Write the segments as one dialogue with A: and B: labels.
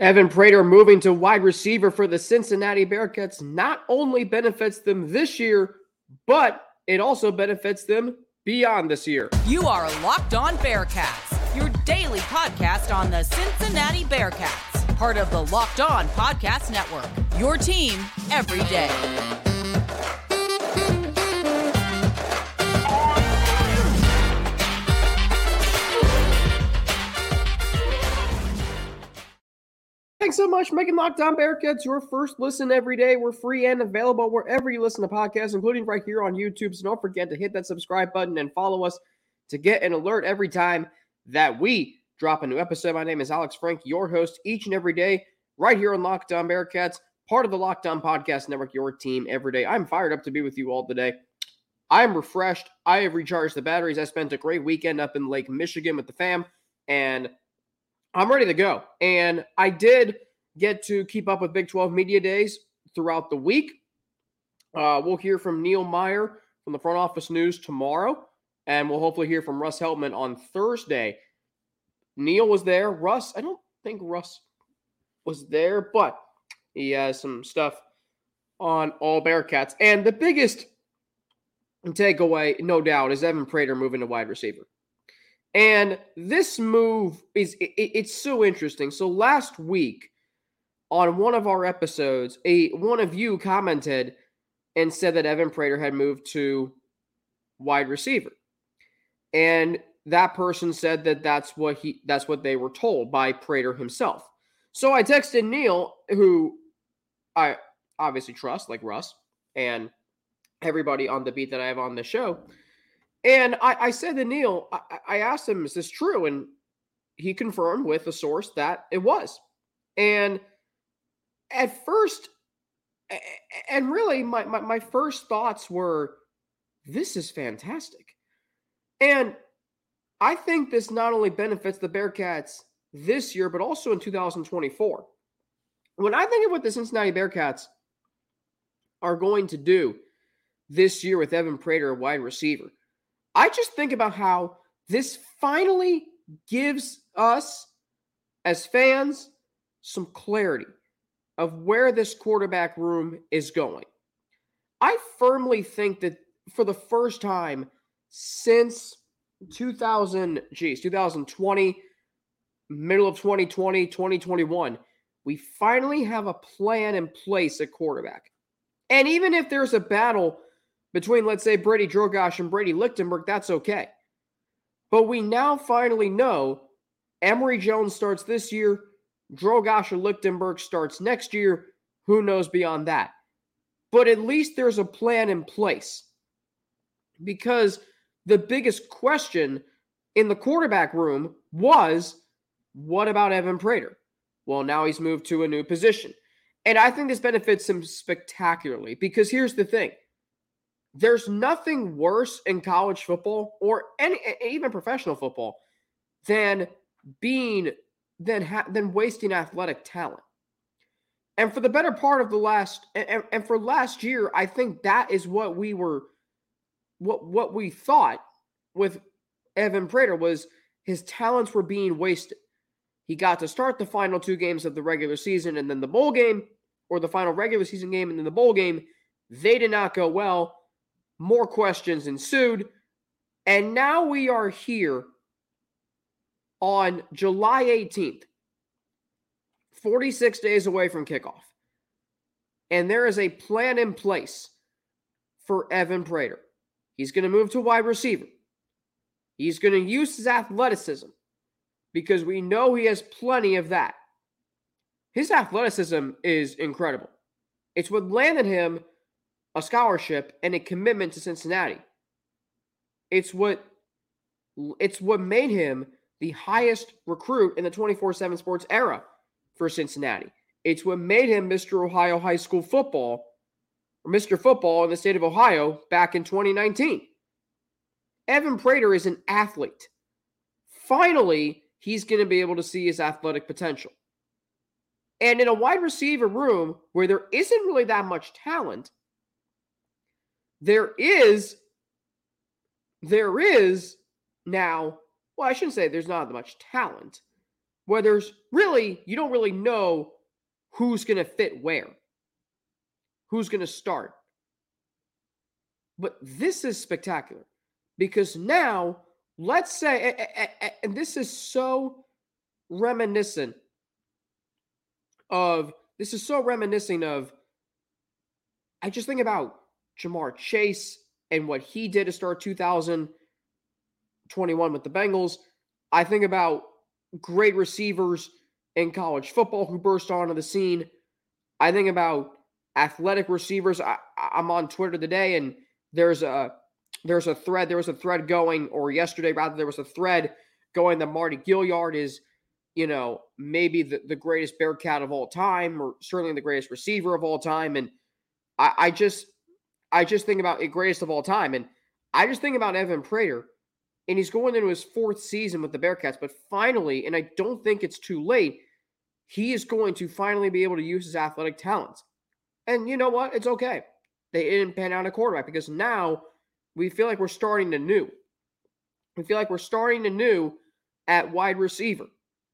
A: Evan Prater moving to wide receiver for the Cincinnati Bearcats not only benefits them this year, but it also benefits them beyond this year.
B: You are Locked On Bearcats, your daily podcast on the Cincinnati Bearcats, part of the Locked On Podcast Network. Your team every day.
A: Thanks so much making Locked On Bearcats your first listen every day. We're free and available wherever you listen to podcasts, including right here on YouTube. So don't forget to hit that subscribe button and follow us to get an alert every time that we drop a new episode. My name is Alex Frank, your host each and every day, right here on Locked On Bearcats, part of the Locked On Podcast Network, your team every day. I'm fired up to be with you all today. I'm refreshed. I have recharged the batteries. I spent a great weekend up in Lake Michigan with the fam, and I'm ready to go. And I did get to keep up with Big 12 Media Days throughout the week. Uh, we'll hear from Neil Meyer from the front office news tomorrow, and we'll hopefully hear from Russ Heltman on Thursday. Neil was there. Russ, I don't think Russ was there, but he has some stuff on all Bearcats. And the biggest takeaway, no doubt, is Evan Prater moving to wide receiver. And this move is it, it's so interesting. So last week on one of our episodes, a one of you commented and said that Evan Prater had moved to wide receiver. And that person said that that's what he that's what they were told by Prater himself. So I texted Neil who I obviously trust like Russ and everybody on the beat that I have on the show and I, I said to Neil, I, I asked him, is this true? And he confirmed with a source that it was. And at first, and really, my, my, my first thoughts were, this is fantastic. And I think this not only benefits the Bearcats this year, but also in 2024. When I think of what the Cincinnati Bearcats are going to do this year with Evan Prater, a wide receiver, I just think about how this finally gives us as fans some clarity of where this quarterback room is going. I firmly think that for the first time since 2000, geez, 2020, middle of 2020, 2021, we finally have a plan in place at quarterback. And even if there's a battle between, let's say, Brady Drogosh and Brady Lichtenberg, that's okay. But we now finally know Emory Jones starts this year, Drogosh or Lichtenberg starts next year. Who knows beyond that? But at least there's a plan in place. Because the biggest question in the quarterback room was what about Evan Prater? Well, now he's moved to a new position. And I think this benefits him spectacularly because here's the thing there's nothing worse in college football or any even professional football than being than ha- than wasting athletic talent. And for the better part of the last and, and for last year, I think that is what we were what what we thought with Evan Prater was his talents were being wasted. He got to start the final two games of the regular season and then the bowl game or the final regular season game and then the bowl game. They did not go well. More questions ensued. And now we are here on July 18th, 46 days away from kickoff. And there is a plan in place for Evan Prater. He's going to move to wide receiver. He's going to use his athleticism because we know he has plenty of that. His athleticism is incredible. It's what landed him a scholarship and a commitment to Cincinnati. It's what it's what made him the highest recruit in the 24/7 sports era for Cincinnati. It's what made him Mr. Ohio High School football or Mr. Football in the state of Ohio back in 2019. Evan Prater is an athlete. Finally, he's going to be able to see his athletic potential. And in a wide receiver room where there isn't really that much talent, there is there is now well i shouldn't say there's not much talent where there's really, you don't really know who's going to fit where, who's going to start. But this is spectacular because now, let's say, and this is so reminiscent of, this is so reminiscent of, I just think about Ja'Marr Chase and what he did to start 2021 with the Bengals. I think about great receivers in college football who burst onto the scene. I think about athletic receivers. I, am on Twitter today, and there's a there's a thread. There was a thread going, or yesterday rather, there was a thread going that Mardy Gilyard is, you know, maybe the, the greatest Bearcat of all time, or certainly the greatest receiver of all time. And I, I just I just think about it greatest of all time. And I just think about Evan Prater and he's going into his fourth season with the Bearcats. But finally, and I don't think it's too late, he is going to finally be able to use his athletic talents. And you know what? It's okay. They didn't pan out a quarterback because now we feel like we're starting anew. We feel like we're starting anew at wide receiver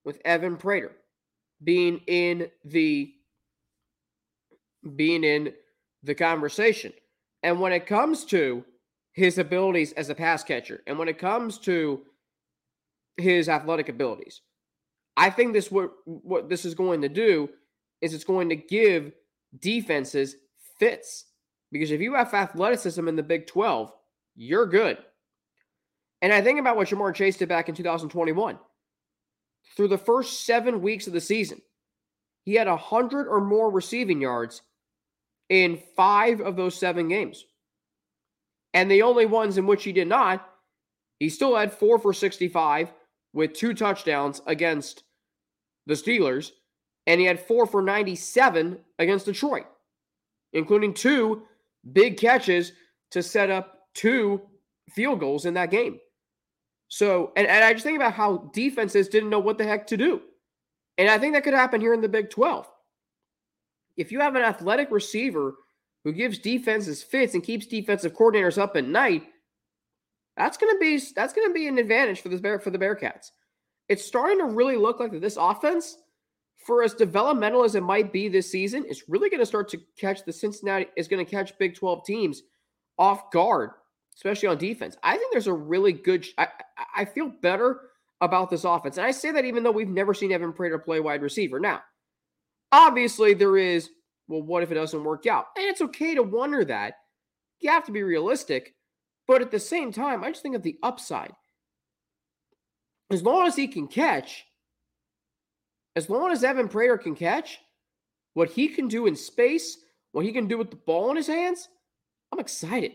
A: with Evan Prater being in the being in the conversation. And when it comes to his abilities as a pass catcher. And when it comes to his athletic abilities, I think this what what this is going to do is it's going to give defenses fits. Because if you have athleticism in the Big 12, you're good. And I think about what Ja'Marr Chase did back in 2021. Through the first seven weeks of the season, he had 100 or more receiving yards in five of those seven games. And the only ones in which he did not, he still had four for 65 with two touchdowns against the Steelers. And he had four for 97 against Detroit, including two big catches to set up two field goals in that game. So, and, and I just think about how defenses didn't know what the heck to do. And I think that could happen here in the Big 12. If you have an athletic receiver who gives defenses fits and keeps defensive coordinators up at night, that's going to be that's going to be an advantage for the Bear for the Bearcats. It's starting to really look like this offense, for as developmental as it might be this season, is really going to start to catch the Cincinnati is going to catch Big 12 teams off guard, especially on defense. I think there's a really good. I, I feel better about this offense, and I say that even though we've never seen Evan Prater play wide receiver. Now, obviously, there is well, what if it doesn't work out? And it's okay to wonder that. You have to be realistic. But at the same time, I just think of the upside. As long as he can catch, as long as Evan Prater can catch, what he can do in space, what he can do with the ball in his hands, I'm excited.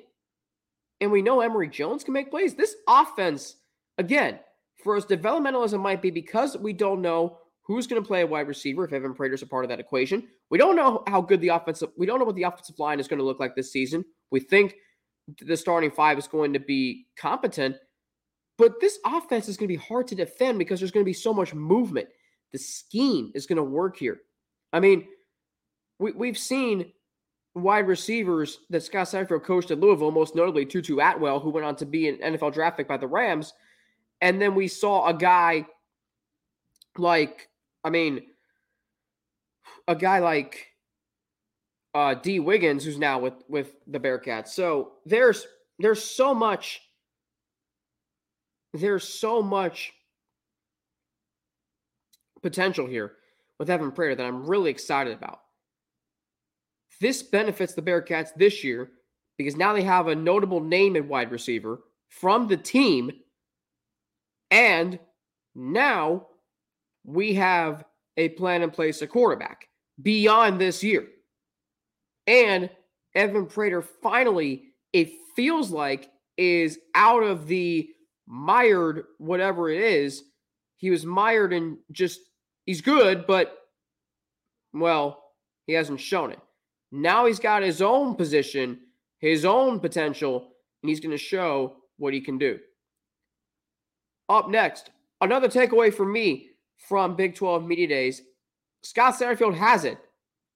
A: And we know Emory Jones can make plays. This offense, again, for as developmental as it might be, because we don't know who's going to play a wide receiver if Evan Prater's a part of that equation. We don't know how good the offensive we don't know what the offensive line is going to look like this season. We think the starting five is going to be competent, but this offense is going to be hard to defend because there's going to be so much movement. The scheme is going to work here. I mean, we, we've seen wide receivers that Scott Satterfield coached at Louisville, most notably Tutu Atwell, who went on to be an NFL draft pick by the Rams. And then we saw a guy like I mean, a guy like uh, Dee Wiggins, who's now with with the Bearcats. So there's there's so much there's so much potential here with Evan Prater that I'm really excited about. This benefits the Bearcats this year because now they have a notable name at wide receiver from the team. And now we have a plan in place, a quarterback beyond this year. And Evan Prater finally, it feels like, is out of the mired, whatever it is. He was mired and just, he's good, but, well, he hasn't shown it. Now he's got his own position, his own potential, and he's going to show what he can do. Up next, another takeaway for me from Big 12 Media Days. Scott Satterfield has it.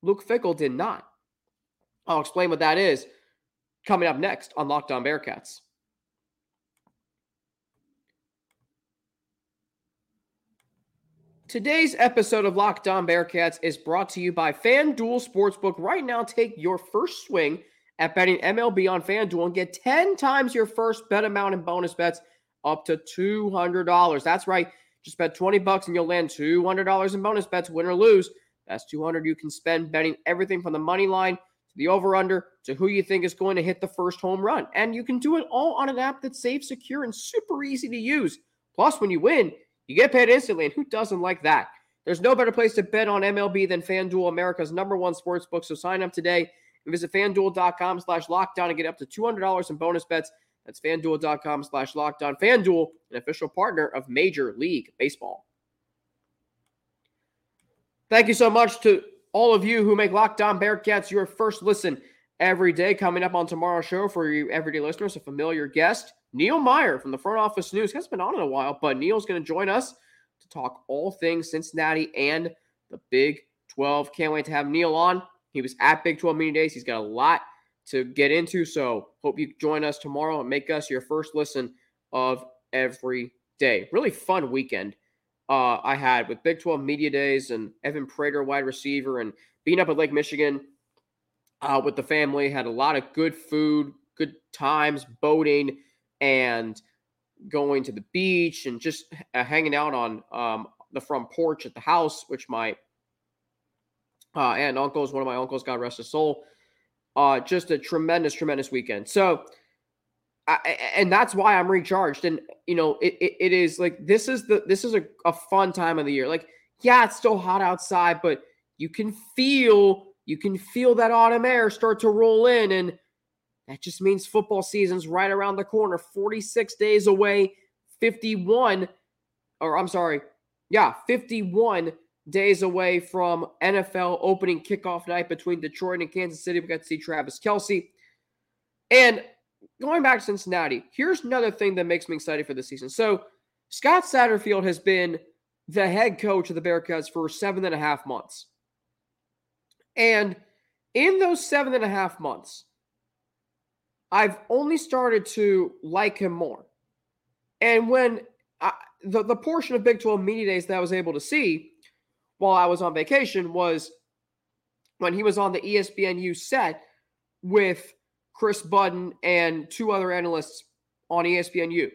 A: Luke Fickell did not. I'll explain what that is coming up next on Locked On Bearcats. Today's episode of Locked On Bearcats is brought to you by FanDuel Sportsbook. Right now, take your first swing at betting MLB on FanDuel and get 10 times your first bet amount in bonus bets up to $200. That's right. Just bet 20 bucks and you'll land $200 in bonus bets, win or lose. That's 200 you can spend betting everything from the money line to the over under to who you think is going to hit the first home run. And you can do it all on an app that's safe, secure, and super easy to use. Plus, when you win, you get paid instantly, and who doesn't like that? There's no better place to bet on MLB than FanDuel, America's number one sports book. So sign up today and visit fanduel.com slash lockdown and get up to $200 in bonus bets. That's fanduel.com slash lockdown. FanDuel, an official partner of Major League Baseball. Thank you so much to all of you who make Locked On Bearcats your first listen every day. Coming up on tomorrow's show for you everyday listeners, a familiar guest, Neil Meyer from the front office news. He has been on in a while, but Neil's going to join us to talk all things Cincinnati and the Big 12. Can't wait to have Neil on. He was at Big 12 Media Days. He's got a lot to get into, so hope you join us tomorrow and make us your first listen of every day. Really fun weekend uh, I had with Big 12 Media Days and Evan Prater, wide receiver, and being up at Lake Michigan uh, with the family. Had a lot of good food, good times, boating, and going to the beach and just uh, hanging out on um, the front porch at the house, which my uh, aunt and uncles, one of my uncles, God rest his soul. Uh, just a tremendous, tremendous weekend. So, I, and that's why I'm recharged. And you know, it, it, it is like this is the this is a, a fun time of the year. Like, yeah, it's still hot outside, but you can feel you can feel that autumn air start to roll in, and that just means football season's right around the corner. 46 days away, 51, or I'm sorry, yeah, 51 days away from NFL opening kickoff night between Detroit and Kansas City. We got to see Travis Kelce. And going back to Cincinnati, here's another thing that makes me excited for the season. So Scott Satterfield has been the head coach of the Bearcats for seven and a half months. And in those seven and a half months, I've only started to like him more. And when I, the, the portion of Big 12 media days that I was able to see while I was on vacation was when he was on the ESPNU set with Chris Budden and two other analysts on ESPNU.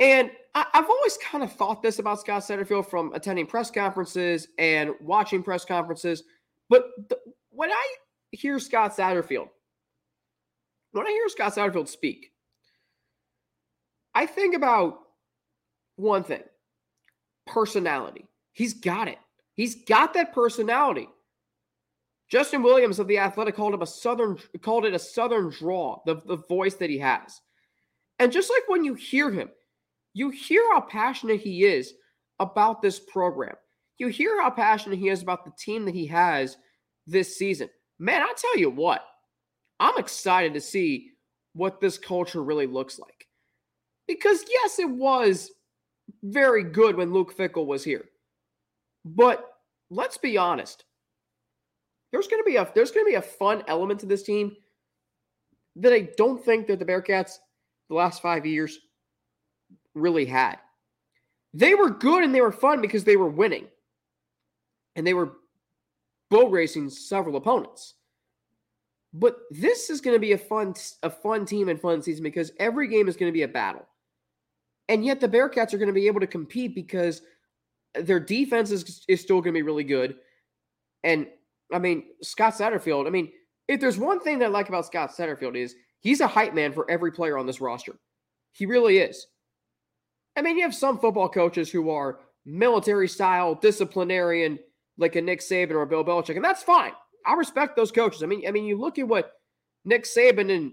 A: And I, have always kind of thought this about Scott Satterfield from attending press conferences and watching press conferences. But when I hear Scott Satterfield, when I hear Scott Satterfield speak, I think about one thing personality. He's got it. He's got that personality. Justin Williams of the Athletic called him a southern called it a southern draw, the, the voice that he has. And just like when you hear him, you hear how passionate he is about this program. You hear how passionate he is about the team that he has this season. Man, I tell you what, I'm excited to see what this culture really looks like. Because yes, it was very good when Luke Fickell was here. But let's be honest. There's going to be a there's going to be a fun element to this team that I don't think that the Bearcats the last 5 years really had. They were good and they were fun because they were winning. And they were boat racing several opponents. But this is going to be a fun a fun team and fun season because every game is going to be a battle. And yet the Bearcats are going to be able to compete because their defense is, is still going to be really good. And I mean, Scott Satterfield, I mean, if there's one thing that I like about Scott Satterfield is he's a hype man for every player on this roster. He really is. I mean, you have some football coaches who are military style, disciplinarian, like a Nick Saban or a Bill Belichick, and that's fine. I respect those coaches. I mean, I mean, you look at what Nick Saban and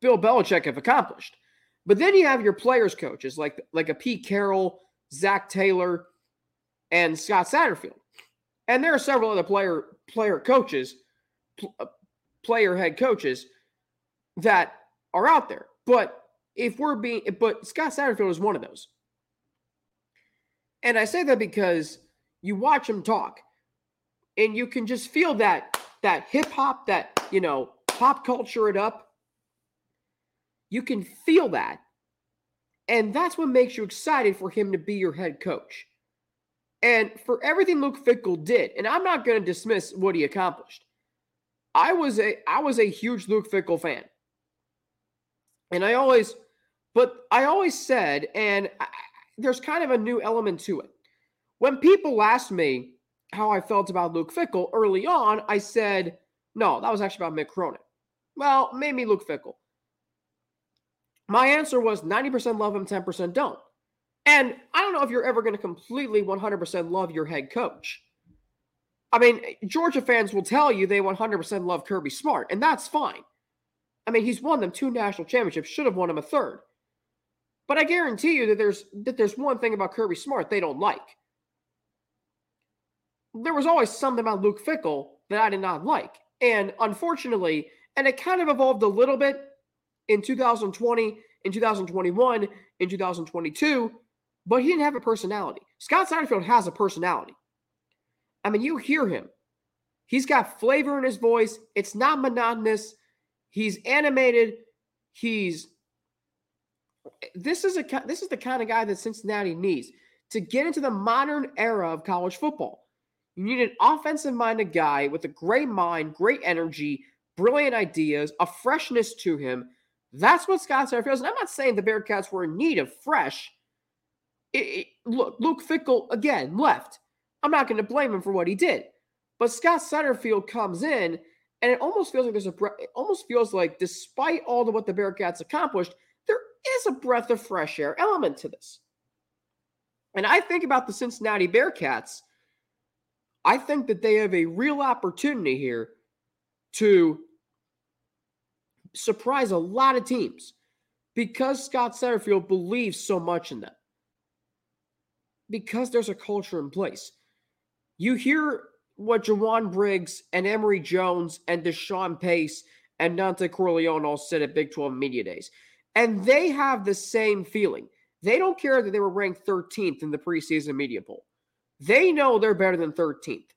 A: Bill Belichick have accomplished. But then you have your players coaches like like a Pete Carroll, Zac Taylor, and Scott Satterfield. And there are several other player player coaches, pl- uh, player head coaches that are out there. But if we're being but Scott Satterfield is one of those. And I say that because you watch him talk and you can just feel that that hip hop that you know pop culture it up you can feel that and that's what makes you excited for him to be your head coach And for everything Luke Fickell did, and I'm not going to dismiss what he accomplished. I was a I was a huge Luke Fickell fan. And I always but I always said and I, there's kind of a new element to it. When people asked me how I felt about Luke Fickell early on, I said, "No, that was actually about Mick Cronin." Well, maybe Luke Fickell. My answer was 90% love him, 10% don't. And I don't know if you're ever going to completely 100% love your head coach. I mean, Georgia fans will tell you they 100% love Kirby Smart, and that's fine. I mean, he's won them two national championships, should have won him a third. But I guarantee you that there's that there's one thing about Kirby Smart they don't like. There was always something about Luke Fickell that I did not like. And unfortunately, and it kind of evolved a little bit in 2020, in 2021, in 2022, but he didn't have a personality. Scott Satterfield has a personality. I mean, you hear him. He's got flavor in his voice. It's not monotonous. He's animated. He's this is a this is the kind of guy that Cincinnati needs to get into the modern era of college football. You need an offensive minded guy with a great mind, great energy, brilliant ideas, a freshness to him. That's what Scott Satterfield is. And I'm not saying the Bearcats were in need of fresh. It, it, look, Luke Fickell again left. I'm not going to blame him for what he did, but Scott Satterfield comes in, and it almost feels like there's a. It almost feels like, despite all of what the Bearcats accomplished, there is a breath of fresh air element to this. And I think about the Cincinnati Bearcats. I think that they have a real opportunity here to surprise a lot of teams because Scott Satterfield believes so much in them. Because there's a culture in place. You hear what Jowon Briggs and Emory Jones and Deshawn Pace and Dontay Corleone all said at Big 12 Media Days. And they have the same feeling. They don't care that they were ranked 13th in the preseason media poll. They know they're better than 13th.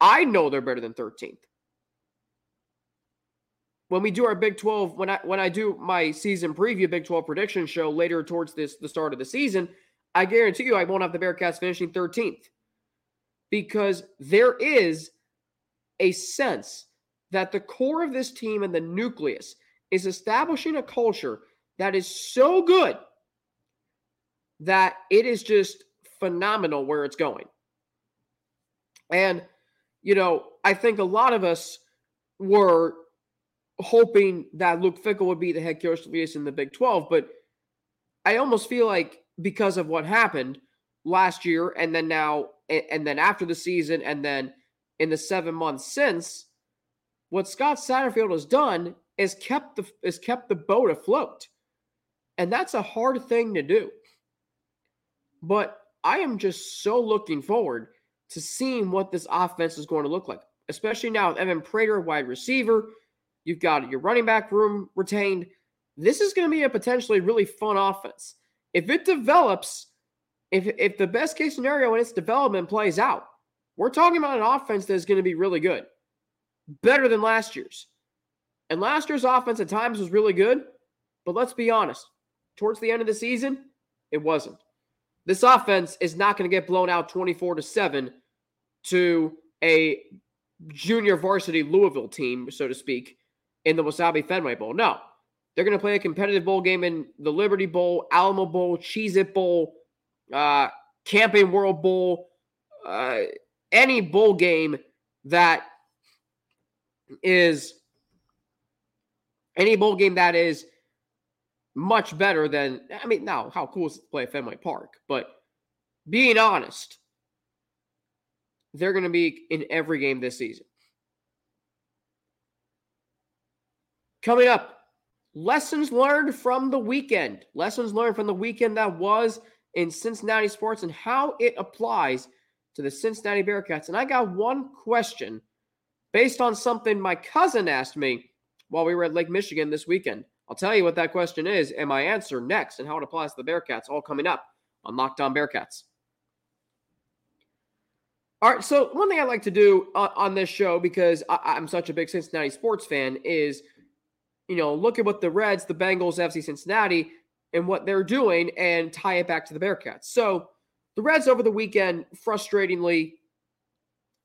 A: I know they're better than 13th when we do our Big 12, when I when I do my season preview Big 12 prediction show later towards this the start of the season, I guarantee you I won't have the Bearcats finishing 13th. Because there is a sense that the core of this team and the nucleus is establishing a culture that is so good that it is just phenomenal where it's going. And, you know, I think a lot of us were hoping that Luke Fickell would be the head coach of us in the Big 12. But I almost feel like because of what happened last year and then now and then after the season and then in the seven months since, what Scott Satterfield has done is kept the is kept the boat afloat. And that's a hard thing to do. But I am just so looking forward to seeing what this offense is going to look like, especially now with Evan Prater, wide receiver. You've got your running back room retained. This is going to be a potentially really fun offense. If it develops, if, if the best case scenario in its development plays out, we're talking about an offense that is going to be really good, better than last year's. And last year's offense at times was really good, but let's be honest, towards the end of the season, it wasn't. This offense is not going to get blown out 24 to 7 to a junior varsity Louisville team, so to speak, in the Wasabi Fenway Bowl. No, they're going to play a competitive bowl game in the Liberty Bowl, Alamo Bowl, Cheez It Bowl, uh, Camping World Bowl, uh, any bowl game that is any bowl game that is much better than I mean, now how cool is it to play Fenway Park? But being honest, they're going to be in every game this season. Coming up, lessons learned from the weekend. Lessons learned from the weekend that was in Cincinnati sports and how it applies to the Cincinnati Bearcats. And I got one question based on something my cousin asked me while we were at Lake Michigan this weekend. I'll tell you what that question is and my answer next and how it applies to the Bearcats, all coming up on Locked On Bearcats. All right, so one thing I like to do on, on this show because I, am such a big Cincinnati sports fan is – you know, look at what the Reds, the Bengals, FC Cincinnati, and what they're doing and tie it back to the Bearcats. So The Reds over the weekend, frustratingly,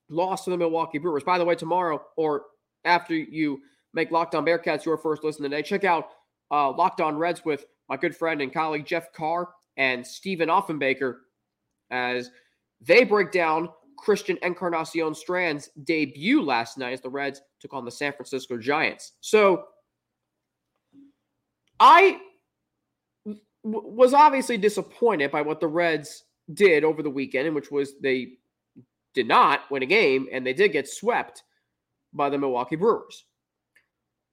A: lost to the Milwaukee Brewers. By the way, tomorrow or after you make Locked On Bearcats your first listen today, check out uh, Locked On Reds with my good friend and colleague Jeff Carr and Stephen Offenbaker as they break down Christian Encarnacion Strand's debut last night as the Reds took on the San Francisco Giants. So I w- was obviously disappointed by what the Reds did over the weekend, which was they did not win a game and they did get swept by the Milwaukee Brewers.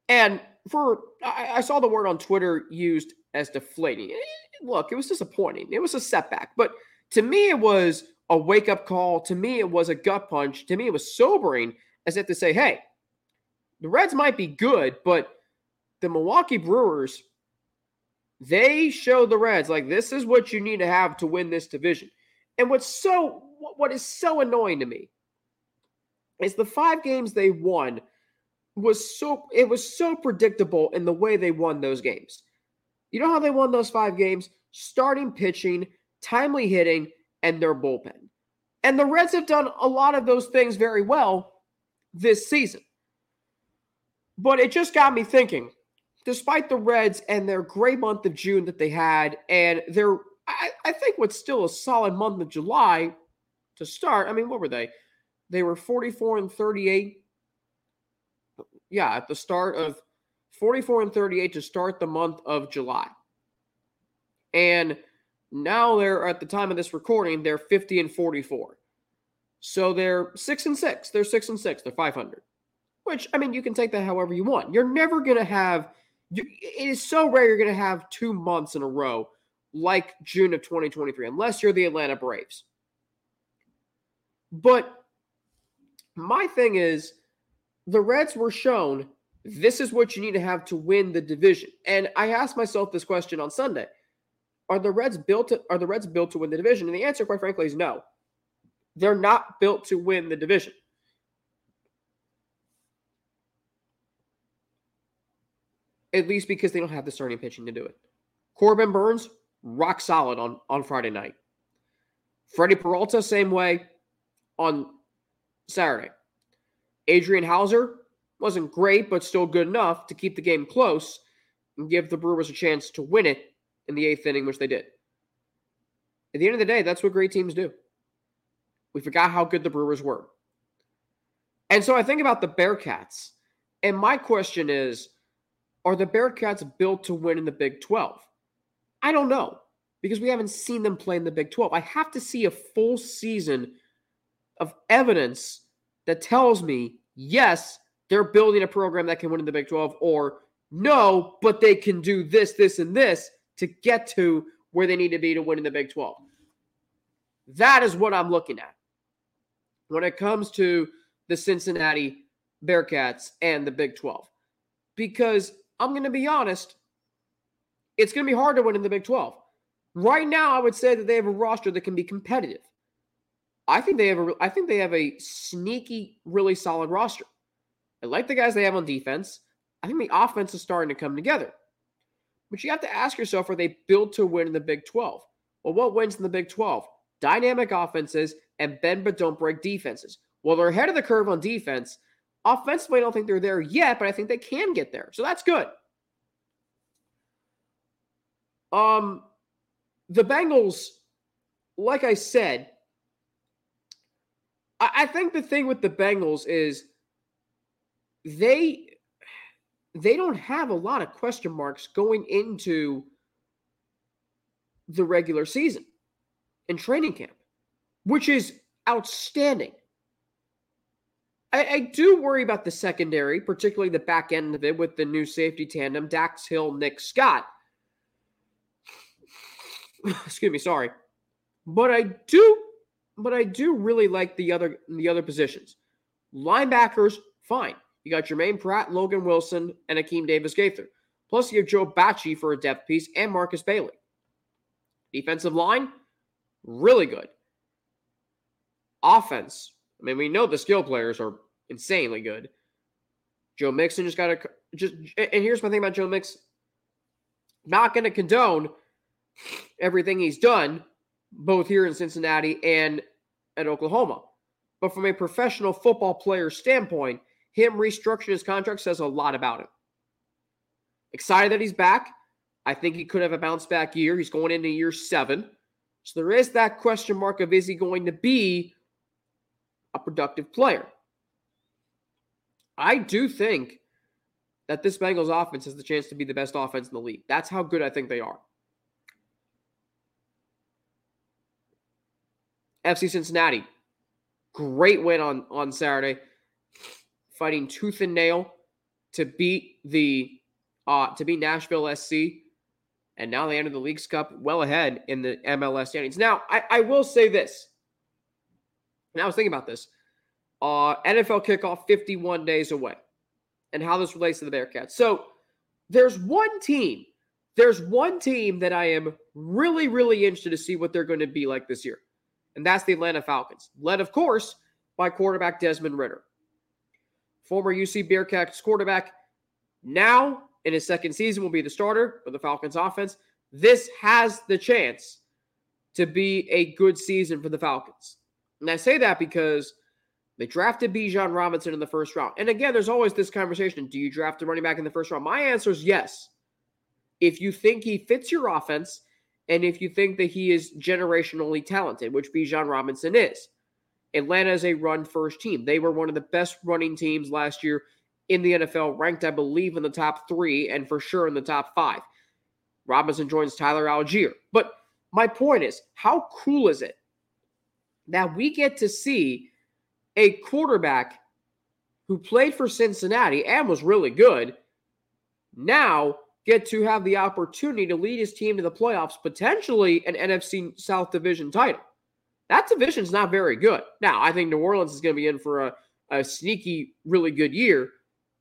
A: And for I, I saw the word on Twitter used as deflating. Eh, look, it was disappointing. It was a setback, but to me, it was a wake up call. To me, it was a gut punch. To me, it was sobering as if to say, hey, the Reds might be good, but the Milwaukee Brewers, they show the Reds like this is what you need to have to win this division. And what's so what is so annoying to me is the five games they won was so it was so predictable in the way they won those games. You know how they won those five games? Starting pitching, timely hitting, and their bullpen. And the Reds have done a lot of those things very well this season. But it just got me thinking, despite the Reds and their great month of June that they had, and their, I, I think what's still a solid month of July to start. I mean, what were they? They were 44 and 38. Yeah, at the start of 44 and 38 to start the month of July. And now they're at the time of this recording, they're 50 and 44. So they're 6 and 6. They're 6 and 6. They're 500. Which I mean, you can take that however you want. You're never going to have it is so rare you're going to have two months in a row like June of 2023 unless you're the Atlanta Braves. But my thing is the Reds were shown this is what you need to have to win the division. And I asked myself this question on Sunday. Are the Reds built to, are the Reds built to win the division? And the answer, quite frankly, is no. They're not built to win the division. At least because they don't have the starting pitching to do it. Corbin Burnes, rock solid on, on Friday night. Freddie Peralta, same way on Saturday. Adrian Houser wasn't great, but still good enough to keep the game close and give the Brewers a chance to win it in the eighth inning, which they did. At the end of the day, that's what great teams do. We forgot how good the Brewers were. And so I think about the Bearcats. And my question is are the Bearcats built to win in the Big 12? I don't know because we haven't seen them play in the Big 12. I have to see a full season of evidence that tells me, yes, they're building a program that can win in the Big 12, or no, but they can do this, this, and this to get to where they need to be to win in the Big 12. That is what I'm looking at when it comes to the Cincinnati Bearcats and the Big 12. Because I'm going to be honest, it's going to be hard to win in the Big 12. Right now, I would say that they have a roster that can be competitive. I think they have a I think they have a sneaky, really solid roster. I like the guys they have on defense. I think the offense is starting to come together. But you have to ask yourself, are they built to win in the Big 12? Well, what wins in the Big 12? Dynamic offenses and bend but don't break defenses. Well, they're ahead of the curve on defense. Offensively, I don't think they're there yet, but I think they can get there. So that's good. Um, the Bengals, like I said, I, I think the thing with the Bengals is they they don't have a lot of question marks going into the regular season and training camp, which is outstanding. I, I, do worry about the secondary, particularly the back end of it with the new safety tandem, Dax Hill, Nick Scott. Excuse me, sorry. But I do but I do really like the other the other positions. Linebackers, fine. You got Germaine Pratt, Logan Wilson, and Akeem Davis Gaither. Plus, you have Joe Bachie for a depth piece and Markus Bailey. Defensive line, really good. Offense, I mean, we know the skill players are insanely good. Joe Mixon just got to just, and here's my thing about Joe Mixon. Not going to condone everything he's done both here in Cincinnati and at Oklahoma. But from a professional football player standpoint, him restructuring his contract says a lot about him. Excited that he's back. I think he could have a bounce back year. He's going into year seven. So there is that question mark of is he going to be a productive player? I do think that this Bengals offense has the chance to be the best offense in the league. That's how good I think they are. FC Cincinnati, great win on, on Saturday, fighting tooth and nail to beat the uh, to beat Nashville SC, and now they enter the Leagues Cup well ahead in the MLS standings. Now, I, I will say this. Now I was thinking about this. Uh, NFL kickoff 51 days away, and how this relates to the Bearcats. So there's one team, there's one team that I am really, really interested to see what they're going to be like this year, and that's the Atlanta Falcons, led, of course, by quarterback Desmond Ridder. former UC Bearcats quarterback. Now in his second season will be the starter for the Falcons offense. This has the chance to be a good season for the Falcons. And I say that because they drafted Bijan Robinson in the first round. And again, there's always this conversation do you draft a running back in the first round? My answer is yes. If you think he fits your offense and if you think that he is generationally talented, which Bijan Robinson is. Atlanta is a run first team. They were one of the best running teams last year in the NFL, ranked, I believe, in the top three and for sure in the top five. Robinson joins Tyler Allgeier. But my point is, how cool is it that we get to see a quarterback who played for Cincinnati and was really good now get to have the opportunity to lead his team to the playoffs, potentially an NFC South Division title? That division's not very good. Now, I think New Orleans is going to be in for a, a sneaky, really good year.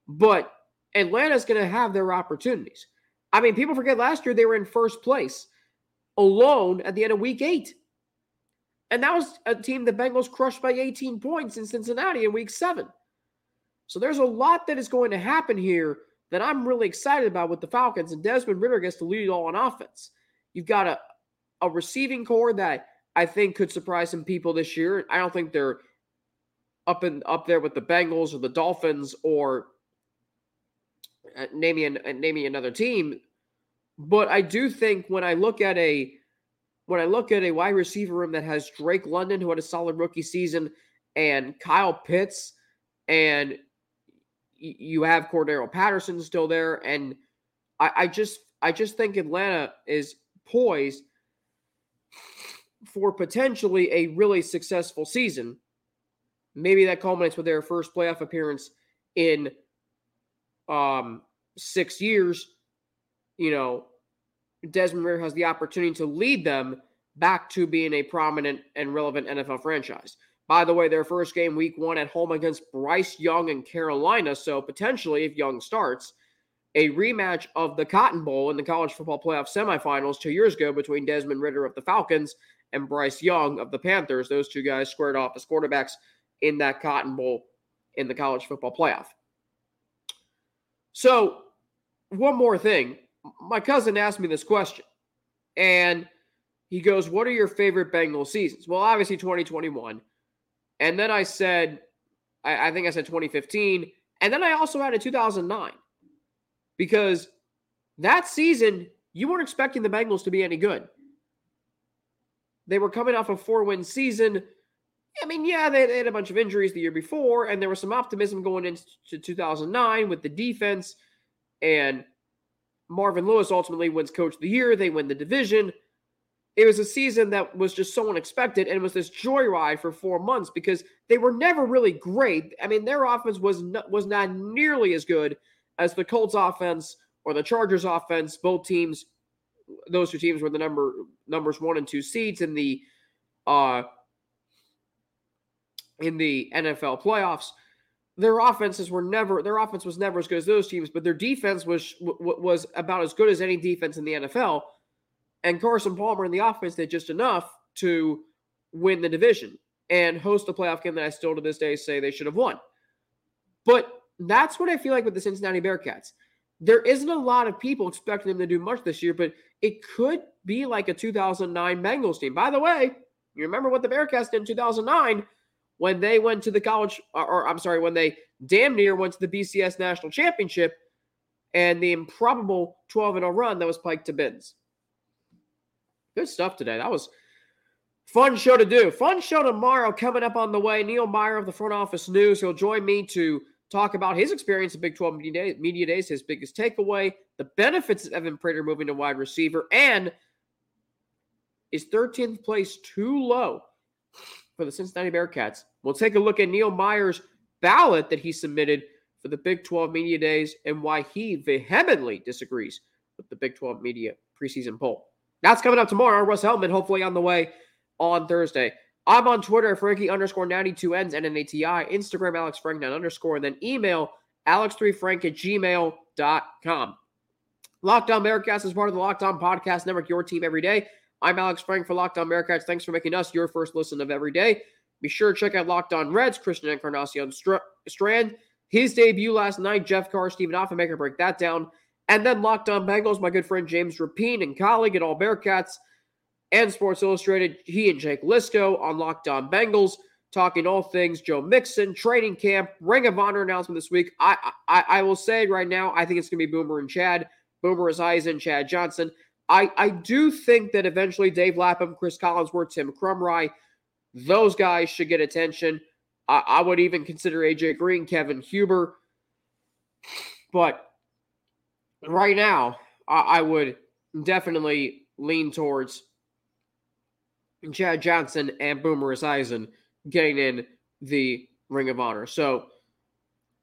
A: But Atlanta's going to have their opportunities. I mean, people forget last year they were in first place alone at the end of week eight. And that was a team the Bengals crushed by 18 points in Cincinnati in week seven. So there's a lot that is going to happen here that I'm really excited about with the Falcons. And Desmond Ridder gets to lead all on offense. You've got a, a receiving core that I think could surprise some people this year. I don't think they're up and up there with the Bengals or the Dolphins or uh, an, uh, another team. But I do think when I look at a when I look at a wide receiver room that has Drake London, who had a solid rookie season, and Kyle Pitts, and you have Cordarrelle Patterson still there, and I, I just I just think Atlanta is poised for potentially a really successful season. Maybe that culminates with their first playoff appearance in um, six years, you know, Desmond Ridder has the opportunity to lead them back to being a prominent and relevant NFL franchise. By the way, their first game, week one, at home against Bryce Young and Carolina. So potentially, if Young starts, a rematch of the Cotton Bowl in the college football playoff semifinals two years ago between Desmond Ridder of the Falcons and Bryce Young of the Panthers. Those two guys squared off as quarterbacks in that Cotton Bowl in the college football playoff. So, one more thing. My cousin asked me this question, and he goes, What are your favorite Bengals seasons? Well, obviously 2021. And then I said, I, I think I said 2015. And then I also had a 2009 because that season, you weren't expecting the Bengals to be any good. They were coming off a four win season. I mean, yeah, they, they, had a bunch of injuries the year before, and there was some optimism going into 2009 with the defense. And Marvin Lewis ultimately wins Coach of the Year. They win the division. It was a season that was just so unexpected, and it was this joyride for four months because they were never really great. I mean, their offense was not, was not nearly as good as the Colts offense or the Chargers offense. Both teams, those two teams were the number numbers one and two seeds in the uh, in the NFL playoffs. Their offenses were never their offense was never as good as those teams, but their defense was was about as good as any defense in the NFL. And Carson Palmer in the offense did just enough to win the division and host a playoff game that I still to this day say they should have won. But that's what I feel like with the Cincinnati Bearcats. there isn't a lot of people expecting them to do much this year, but it could be like a 2009 Bengals team. By the way, you remember what the Bearcats did in 2009 when they went to the college, or, or I'm sorry, when they damn near went to the BCS National Championship and the improbable 12 0 run that was Pike to Binns. Good stuff today. That was fun show to do. Fun show tomorrow coming up on the way. Neil Meyer of the front office news. He'll join me to talk about his experience at Big 12 Media Days, his biggest takeaway, the benefits of Evan Prater moving to wide receiver, and is 13th place too low for the Cincinnati Bearcats? We'll take a look at Neil Meyer's ballot that he submitted for the Big 12 Media Days and why he vehemently disagrees with the Big 12 Media preseason poll. That's coming up tomorrow. Russ Heltman, hopefully on the way on Thursday. I'm on Twitter, Frankie underscore 92ends, N-N-A-T-I, Instagram, Alex Frank, underscore, and then email alex3frank at gmail.com. Locked On Bearcats is part of the Locked On Podcast Network, your team every day. I'm Alex Frank for Locked On Bearcats. Thanks for making us your first listen of every day. Be sure to check out Locked On Reds, Christian Encarnacion Strand. His debut last night, Jeff Carr, Stephen Offenbaker break that down. And then Locked On Bengals, my good friend James Rapien and colleague at All Bearcats and Sports Illustrated. He and Jake Liscow on Locked On Bengals, talking all things Joe Mixon, training camp, Ring of Honor announcement this week. I I, I will say right now, I think it's going to be Boomer and Chad. Boomer Esiason, Chad Johnson. I, I do think that eventually Dave Lapham, Cris Collinsworth, Tim Krumrie, those guys should get attention. I, I would even consider AJ Green, Kevin Huber. But right now, I, I would definitely lean towards Chad Johnson and Boomer Esiason getting in the Ring of Honor. So,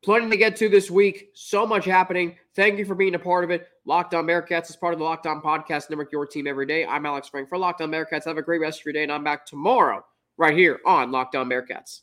A: plenty to get to this week. So much happening. Thank you for being a part of it. Locked On Bearcats is part of the Locked On Podcast Network, your team every day. I'm Alex Frank for Locked On Bearcats. Have a great rest of your day, and I'm back tomorrow right here on Locked On Bearcats.